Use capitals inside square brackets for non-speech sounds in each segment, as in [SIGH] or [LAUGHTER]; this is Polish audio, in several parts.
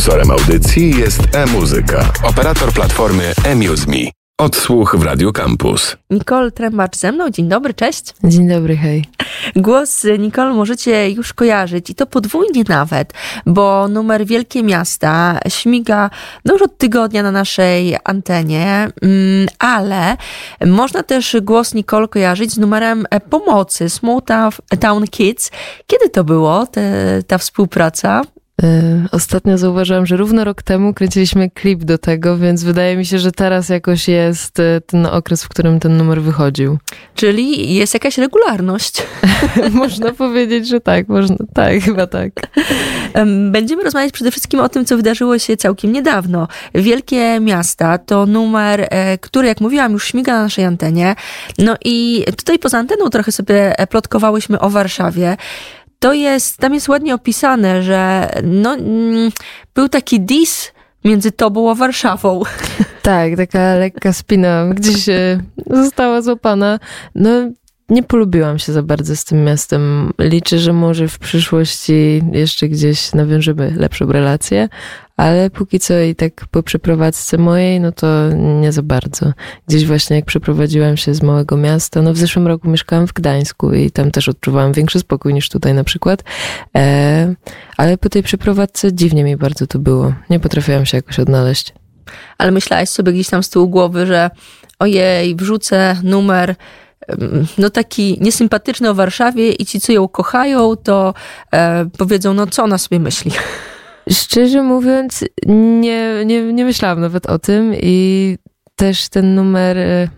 Sponsorem audycji jest e-muzyka, operator platformy eMuseMe. Odsłuch w Radio Campus. Nicole Trembacz ze mną. Dzień dobry, cześć. Dzień dobry, hej. Głos Nicole możecie już kojarzyć i to podwójnie nawet, bo numer Wielkie Miasta śmiga no już od tygodnia na naszej antenie, mm, ale można też głos Nicole kojarzyć z numerem pomocy Small Town Kids. Kiedy to było, te, ta współpraca? Y, ostatnio zauważyłam, że równo rok temu kręciliśmy klip do tego, więc wydaje mi się, że teraz jakoś jest y, ten okres, w którym ten numer wychodził. Czyli jest jakaś regularność. [LAUGHS] można powiedzieć, że tak, można, tak, chyba tak. Będziemy rozmawiać przede wszystkim o tym, co wydarzyło się całkiem niedawno. Wielkie Miasta to numer, e, który, jak mówiłam, już śmiga na naszej antenie. No i tutaj poza anteną trochę sobie plotkowałyśmy o Warszawie to jest, tam jest ładnie opisane, że no, mm, był taki dis między tobą a Warszawą. Tak, taka lekka spina gdzieś została złapana. No, nie polubiłam się za bardzo z tym miastem. Liczę, że może w przyszłości jeszcze gdzieś nawiążemy lepszą relację, ale póki co i tak po przeprowadzce mojej, no to nie za bardzo. Gdzieś właśnie jak przeprowadziłam się z małego miasta, no w zeszłym roku mieszkałam w Gdańsku i tam też odczuwałam większy spokój niż tutaj na przykład, e, ale po tej przeprowadzce dziwnie mi bardzo to było. Nie potrafiłam się jakoś odnaleźć. Ale myślałaś sobie gdzieś tam z tyłu głowy, że ojej, wrzucę numer no taki niesympatyczny o Warszawie i ci, co ją kochają, to e, powiedzą, no co ona sobie myśli. Szczerze mówiąc, nie, nie, nie myślałam nawet o tym i też ten numer e,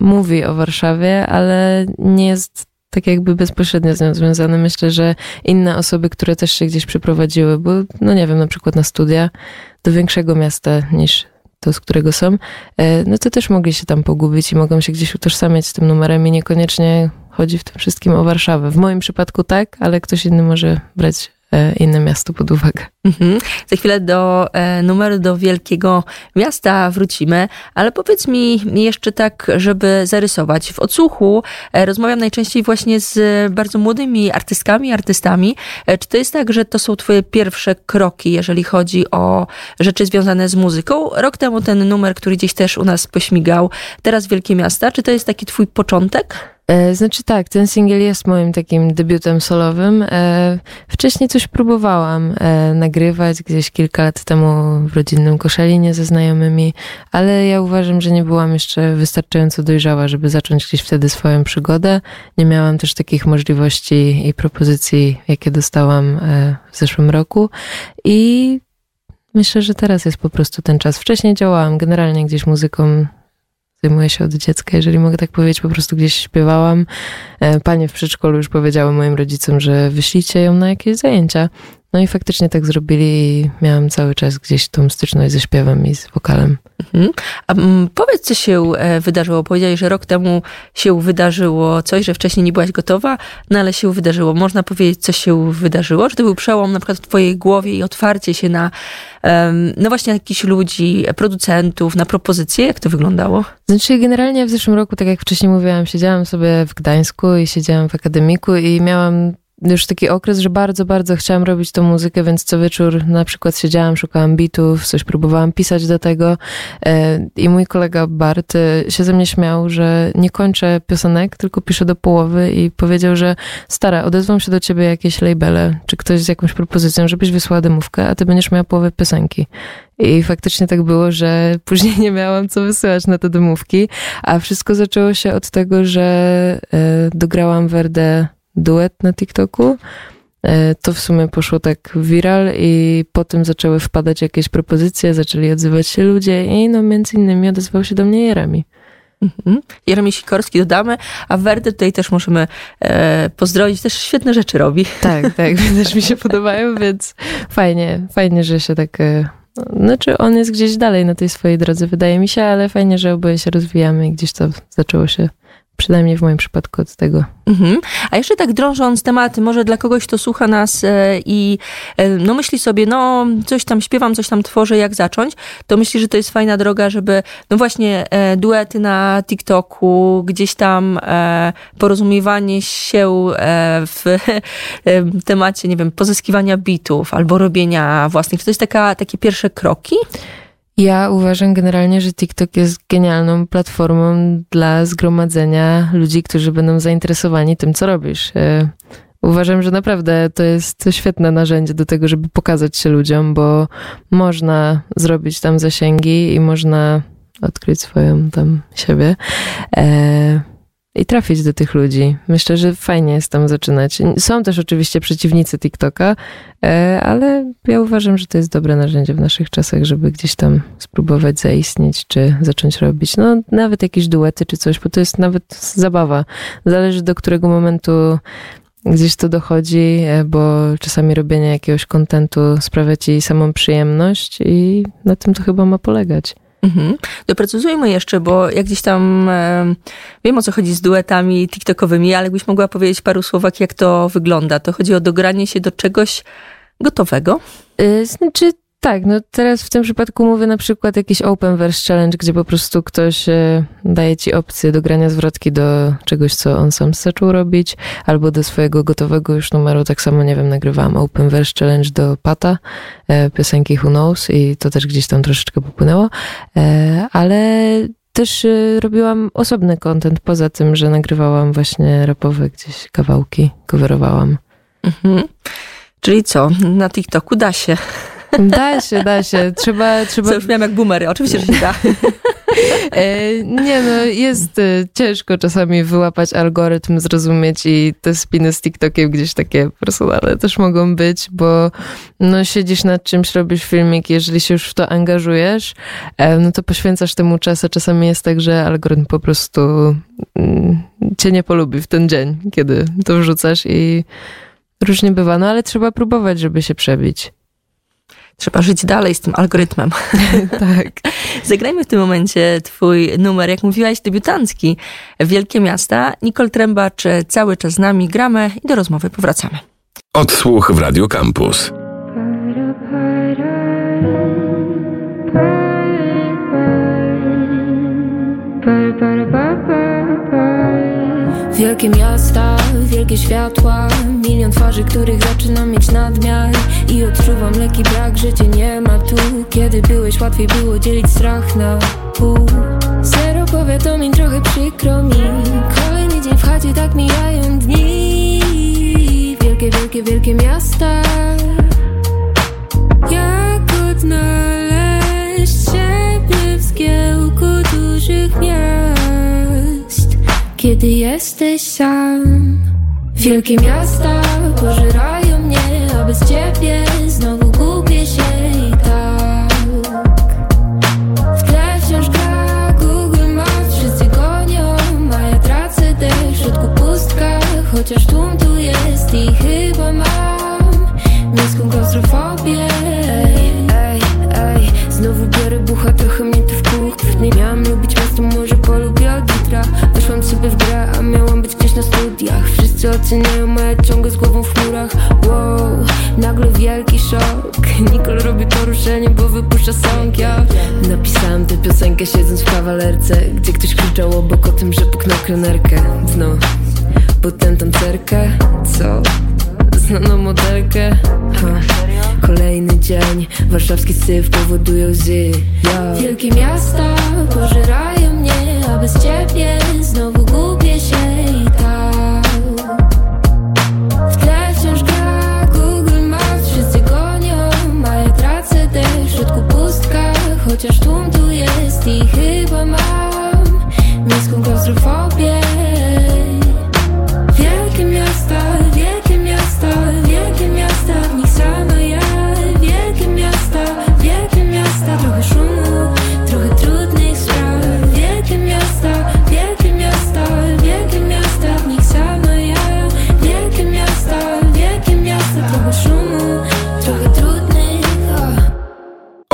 mówi o Warszawie, ale nie jest tak jakby bezpośrednio z nią związany. Myślę, że inne osoby, które też się gdzieś przeprowadziły, bo no nie wiem, na przykład na studia do większego miasta niż to, z którego są, e, no to też mogli się tam pogubić i mogą się gdzieś utożsamiać z tym numerem i niekoniecznie chodzi w tym wszystkim o Warszawę. W moim przypadku tak, ale ktoś inny może brać inne miasto pod uwagę. Mhm. Za chwilę do e, numeru do wielkiego miasta wrócimy, ale powiedz mi jeszcze tak, żeby zarysować. W odsłuchu e, rozmawiam najczęściej właśnie z bardzo młodymi artystkami, artystami. Czy to jest tak, że to są twoje pierwsze kroki, jeżeli chodzi o rzeczy związane z muzyką? Rok temu ten numer, który gdzieś też u nas pośmigał, teraz Wielkie Miasta, czy to jest taki twój początek? E, znaczy tak, ten singiel jest moim takim debiutem solowym. E, wcześniej coś próbowałam e, nagrywać gdzieś kilka lat temu w rodzinnym Koszalinie ze znajomymi, ale ja uważam, że nie byłam jeszcze wystarczająco dojrzała, żeby zacząć gdzieś wtedy swoją przygodę. Nie miałam też takich możliwości i propozycji, jakie dostałam w zeszłym roku i myślę, że teraz jest po prostu ten czas. Wcześniej działałam generalnie gdzieś muzyką zajmuję się od dziecka, jeżeli mogę tak powiedzieć, po prostu gdzieś śpiewałam. E, panie w przedszkolu już powiedziały moim rodzicom, że wyślijcie ją na jakieś zajęcia. No i faktycznie tak zrobili i miałam cały czas gdzieś tą styczność ze śpiewem i z wokalem. Mhm. A mm, powiedz, co się e, wydarzyło. Powiedziałeś, że rok temu się wydarzyło coś, że wcześniej nie byłaś gotowa, no ale się wydarzyło. Można powiedzieć, co się wydarzyło? Czy to był przełom na przykład w twojej głowie i otwarcie się na, no właśnie, jakichś ludzi, producentów, na propozycje? Jak to wyglądało? Znaczy, generalnie w zeszłym roku, tak jak wcześniej mówiłam, siedziałam sobie w Gdańsku i siedziałam w akademiku i miałam już taki okres, że bardzo, bardzo chciałam robić tą muzykę, więc co wieczór na przykład siedziałam, szukałam bitów, coś próbowałam pisać do tego e, i mój kolega Bart e, się ze mnie śmiał, że nie kończę piosenek, tylko piszę do połowy i powiedział, że stara, odezwą się do ciebie jakieś labele, czy ktoś z jakąś propozycją, żebyś wysłała demówkę, a ty będziesz miała połowę piosenki. I faktycznie tak było, że [LAUGHS] później nie miałam co wysyłać na te demówki, a wszystko zaczęło się od tego, że e, dograłam Werdę duet na TikToku. E, to w sumie poszło tak viral i potem zaczęły wpadać jakieś propozycje, zaczęli odzywać się ludzie i no między innymi odezwał się do mnie Jeremi. Mhm. Jeremi Sikorski dodamy, a Werdę tutaj też możemy e, pozdrowić, też świetne rzeczy robi. Tak, [LAUGHS] tak, też mi się podobają, więc fajnie, fajnie, że się tak... E, znaczy on jest gdzieś dalej na tej swojej drodze, wydaje mi się, ale fajnie, że oboje się rozwijamy i gdzieś to zaczęło się przynajmniej w moim przypadku od tego. Mhm. A jeszcze tak drążąc tematy, może dla kogoś, kto słucha nas e, i e, no myśli sobie, no coś tam śpiewam, coś tam tworzę, jak zacząć, to myśli, że to jest fajna droga, żeby no właśnie e, duety na TikToku, gdzieś tam porozumiewanie się w [LAUGHS] temacie, nie wiem, pozyskiwania bitów albo robienia własnych. Czy to jest taka, takie pierwsze kroki? Ja uważam generalnie, że TikTok jest genialną platformą dla zgromadzenia ludzi, którzy będą zainteresowani tym, co robisz. E, uważam, że naprawdę to jest świetne narzędzie do tego, żeby pokazać się ludziom, bo można zrobić tam zasięgi i można odkryć swoją tam siebie. E, i trafić do tych ludzi. Myślę, że fajnie jest tam zaczynać. Są też oczywiście przeciwnicy TikToka, e, ale ja uważam, że to jest dobre narzędzie w naszych czasach, żeby gdzieś tam spróbować zaistnieć, czy zacząć robić. No, nawet jakieś duety, czy coś, bo to jest nawet zabawa. Zależy do którego momentu gdzieś to dochodzi, e, bo czasami robienie jakiegoś kontentu sprawia ci samą przyjemność i na tym to chyba ma polegać. Mhm. Doprecyzujmy jeszcze, bo jak gdzieś tam e, wiem o co chodzi z duetami TikTokowymi, ale jakbyś mogła powiedzieć paru słowach, jak to wygląda. To chodzi o dogranie się do czegoś gotowego? Y, znaczy tak, no teraz w tym przypadku mówię na przykład jakiś open verse challenge, gdzie po prostu ktoś e, daje ci opcję do grania zwrotki do czegoś, co on sam zaczął robić, albo do swojego gotowego już numeru. Tak samo, nie wiem, nagrywałam open verse challenge do Pata, e, piosenki Who Knows i to też gdzieś tam troszeczkę popłynęło, e, ale też robiłam osobny content, poza tym, że nagrywałam właśnie rapowe gdzieś kawałki, coverowałam. Mhm. Czyli co, na TikToku da się. Da się, da się. Trzeba, trzeba... Co już miałam jak boomery. Oczywiście, że się da. [LAUGHS] E, nie no, jest e, ciężko czasami wyłapać algorytm, zrozumieć i te spiny z TikTokiem gdzieś takie personalne też mogą być, bo no siedzisz nad czymś, robisz filmik, jeżeli się już w to angażujesz, e, no to poświęcasz temu czas, a czasami jest tak, że algorytm po prostu mm, cię nie polubi w ten dzień, kiedy to wrzucasz i różnie bywa, no ale trzeba próbować, żeby się przebić. Trzeba żyć dalej z tym algorytmem. [LAUGHS] tak. Zagrajmy w tym momencie twój numer, jak mówiłaś, debiutancki. Wielkie miasta. Nicole Trębacz cały czas z nami. Gramy i do rozmowy powracamy. Odsłuch w Radio Campus. Wielkie miasta, wielkie światła Milion twarzy, których zaczynam mieć nadmiar. I odczuwam lekki brak, że cię nie ma tu. Kiedy byłeś, łatwiej było dzielić strach na pół. Zero powiadomień, trochę przykro mi. Kolejny dzień w chacie, tak mijają dni. Wielkie, wielkie, wielkie miasta jesteś sam. Wielkie miasta pożerają mnie, a bez ciebie znowu gubię się i tak. W tle wciąż gra Google Maps, wszyscy gonią, a ja tracę dech. W środku pustka Chociaż tłum tu jest i chyba mam niską klaustrofobię studiach Wszyscy oceniają, a ciągle z głową w chmurach Wow, nagle wielki szok Nicole robi poruszenie, bo wypuszcza song ja Napisałam tę piosenkę siedząc w kawalerce Gdzie ktoś krzyczał obok o tym, że puknął krenerkę Dno, pod tę tancerkę, co? Znaną modelkę ha. Kolejny dzień, warszawski syf powoduje łzy ja. Wielkie miasta pożerają mnie, a bez ciebie znowu Chociaż tłum tu jest i chyba mam niską klaustrofobię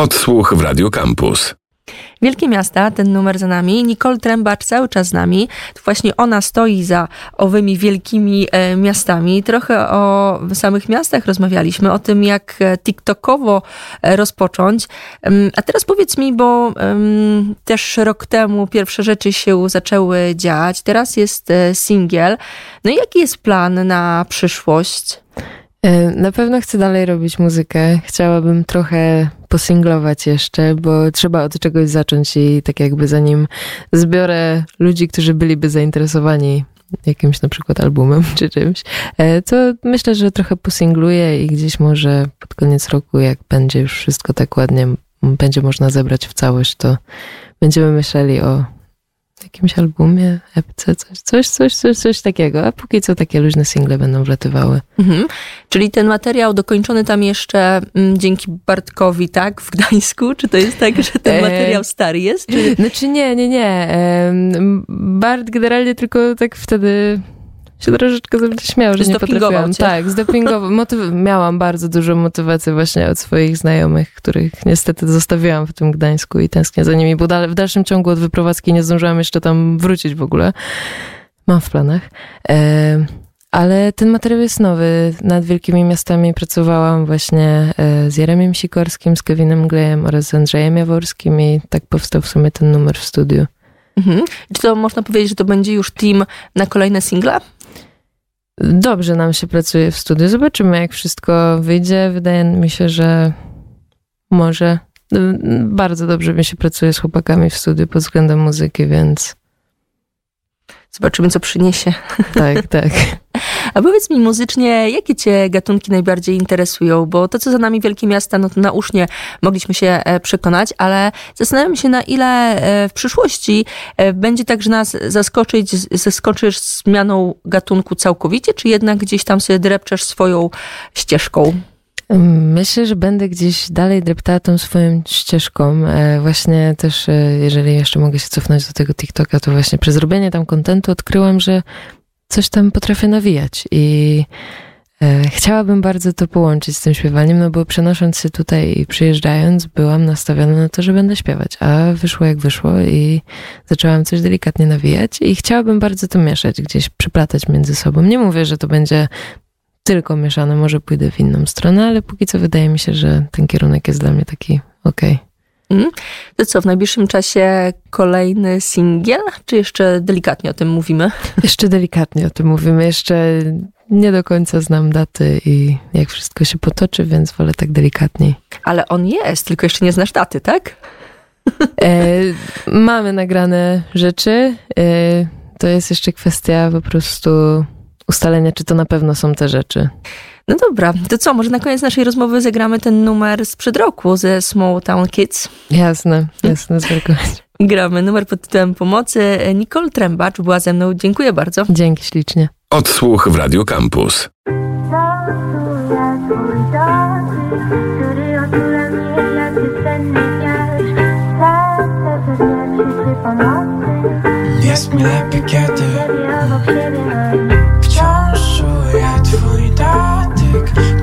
Odsłuch w Radio Campus. Wielkie Miasta, ten numer za nami. Nicole Trębacz cały czas z nami. Właśnie ona stoi za owymi wielkimi e, miastami. Trochę o samych miastach rozmawialiśmy, o tym jak e, TikTokowo e, rozpocząć. Em, A teraz powiedz mi, bo em, też rok temu pierwsze rzeczy się zaczęły dziać. Teraz jest e, singiel. No i jaki jest plan na przyszłość? E, Na pewno chcę dalej robić muzykę. Chciałabym trochę posinglować jeszcze, bo trzeba od czegoś zacząć i tak jakby zanim zbiorę ludzi, którzy byliby zainteresowani jakimś na przykład albumem [LAUGHS] czy czymś, e, to myślę, że trochę posingluję i gdzieś może pod koniec roku, jak będzie już wszystko tak ładnie, będzie można zebrać w całość, to będziemy myśleli o jakimś albumie, epce, coś, coś, coś, coś, coś takiego. A póki co takie luźne single będą wlatywały. Mhm. Czyli ten materiał dokończony tam jeszcze mm, dzięki Bartkowi, tak? W Gdańsku? Czy to jest tak, że ten E, materiał stary jest? Czy... Znaczy nie, nie, nie. Bart generalnie tylko tak wtedy się troszeczkę ze mnie śmiał, że nie potrafiłam. cię. Tak, zdopingował. Motyw- miałam bardzo dużo motywacji właśnie od swoich znajomych, których niestety zostawiłam w tym Gdańsku i tęsknię za nimi, bo w dalszym ciągu od wyprowadzki nie zdążyłam jeszcze tam wrócić w ogóle. Mam w planach. Em, ale ten materiał jest nowy. Nad wielkimi miastami pracowałam właśnie e, z Jeremiem Sikorskim, z Kevinem Glejem oraz z Andrzejem Jaworskim i tak powstał w sumie ten numer w studiu. Mhm. Czy to można powiedzieć, że to będzie już team na kolejne single? Dobrze nam się pracuje w studiu. Zobaczymy, jak wszystko wyjdzie. Wydaje mi się, że może. Bardzo dobrze mi się pracuje z chłopakami w studiu pod względem muzyki, więc Zobaczymy, co przyniesie. tak, tak. [LAUGHS] A powiedz mi muzycznie, jakie cię gatunki najbardziej interesują? Bo to, co za nami wielkie miasta, no to nausznie mogliśmy się e, przekonać, ale zastanawiam się, na ile e, w przyszłości e, będzie tak, że nas zaskoczyć, zaskoczysz zmianą gatunku całkowicie, czy jednak gdzieś tam sobie drepczesz swoją ścieżką? Myślę, że będę gdzieś dalej dreptała tą swoją ścieżką. Właśnie też, jeżeli jeszcze mogę się cofnąć do tego TikToka, to właśnie przez robienie tam kontentu odkryłam, że coś tam potrafię nawijać i e, chciałabym bardzo to połączyć z tym śpiewaniem, no bo przenosząc się tutaj i przyjeżdżając, byłam nastawiona na to, że będę śpiewać, a wyszło jak wyszło i zaczęłam coś delikatnie nawijać i chciałabym bardzo to mieszać, gdzieś przeplatać między sobą. Nie mówię, że to będzie tylko mieszane, może pójdę w inną stronę, ale póki co wydaje mi się, że ten kierunek jest dla mnie taki okej. To co, w najbliższym czasie kolejny singiel, czy jeszcze delikatnie o tym mówimy? [LAUGHS] Jeszcze delikatnie o tym mówimy, jeszcze nie do końca znam daty i jak wszystko się potoczy, więc wolę tak delikatniej. Ale on jest, tylko jeszcze nie znasz daty, tak? [LAUGHS] E, mamy nagrane rzeczy, e, to jest jeszcze kwestia po prostu ustalenia, czy to na pewno są te rzeczy. No dobra, to co, może na koniec naszej rozmowy zagramy ten numer sprzed roku ze Small Town Kids? Jasne, jasne, zwerkować. [LAUGHS] Gramy numer pod tytułem Pomocy. Nicole Trębacz była ze mną. Dziękuję bardzo. Dzięki ślicznie. Odsłuch w Radio Campus. Obok siebie mam. wciąż czuję twój back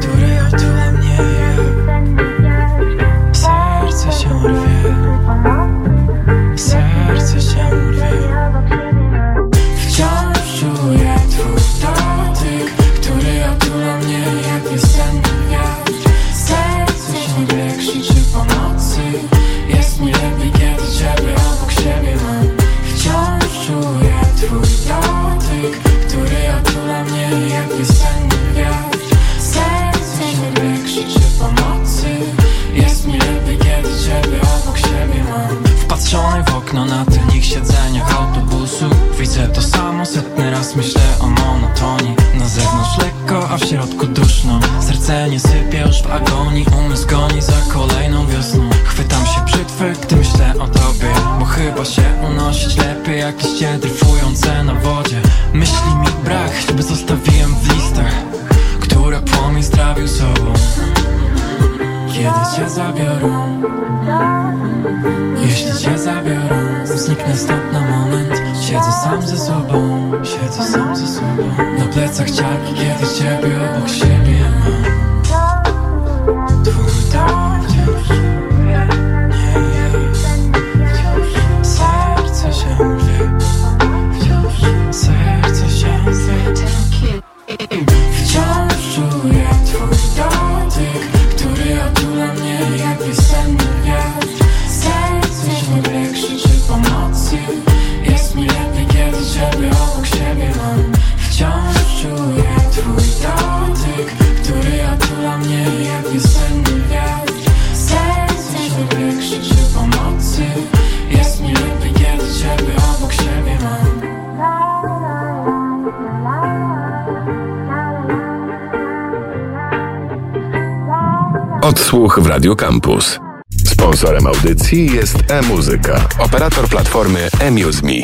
Umysł goni za kolejną wiosną. Chwytam się brzytwy, gdy myślę o tobie. Bo chyba się unosić lepiej Jak liście dryfujące na wodzie. Myśli mi brak, choćby zostawiłem w listach Które płomień strawił sobą. Kiedy cię zabiorą jeśli cię zabiorą, zniknę stąd na moment. Siedzę sam ze sobą, siedzę sam ze sobą. Na plecach ciarki, kiedy ciebie obok siebie mam w Radio Campus. Sponsorem audycji jest e-muzyka, operator platformy eMuseMe.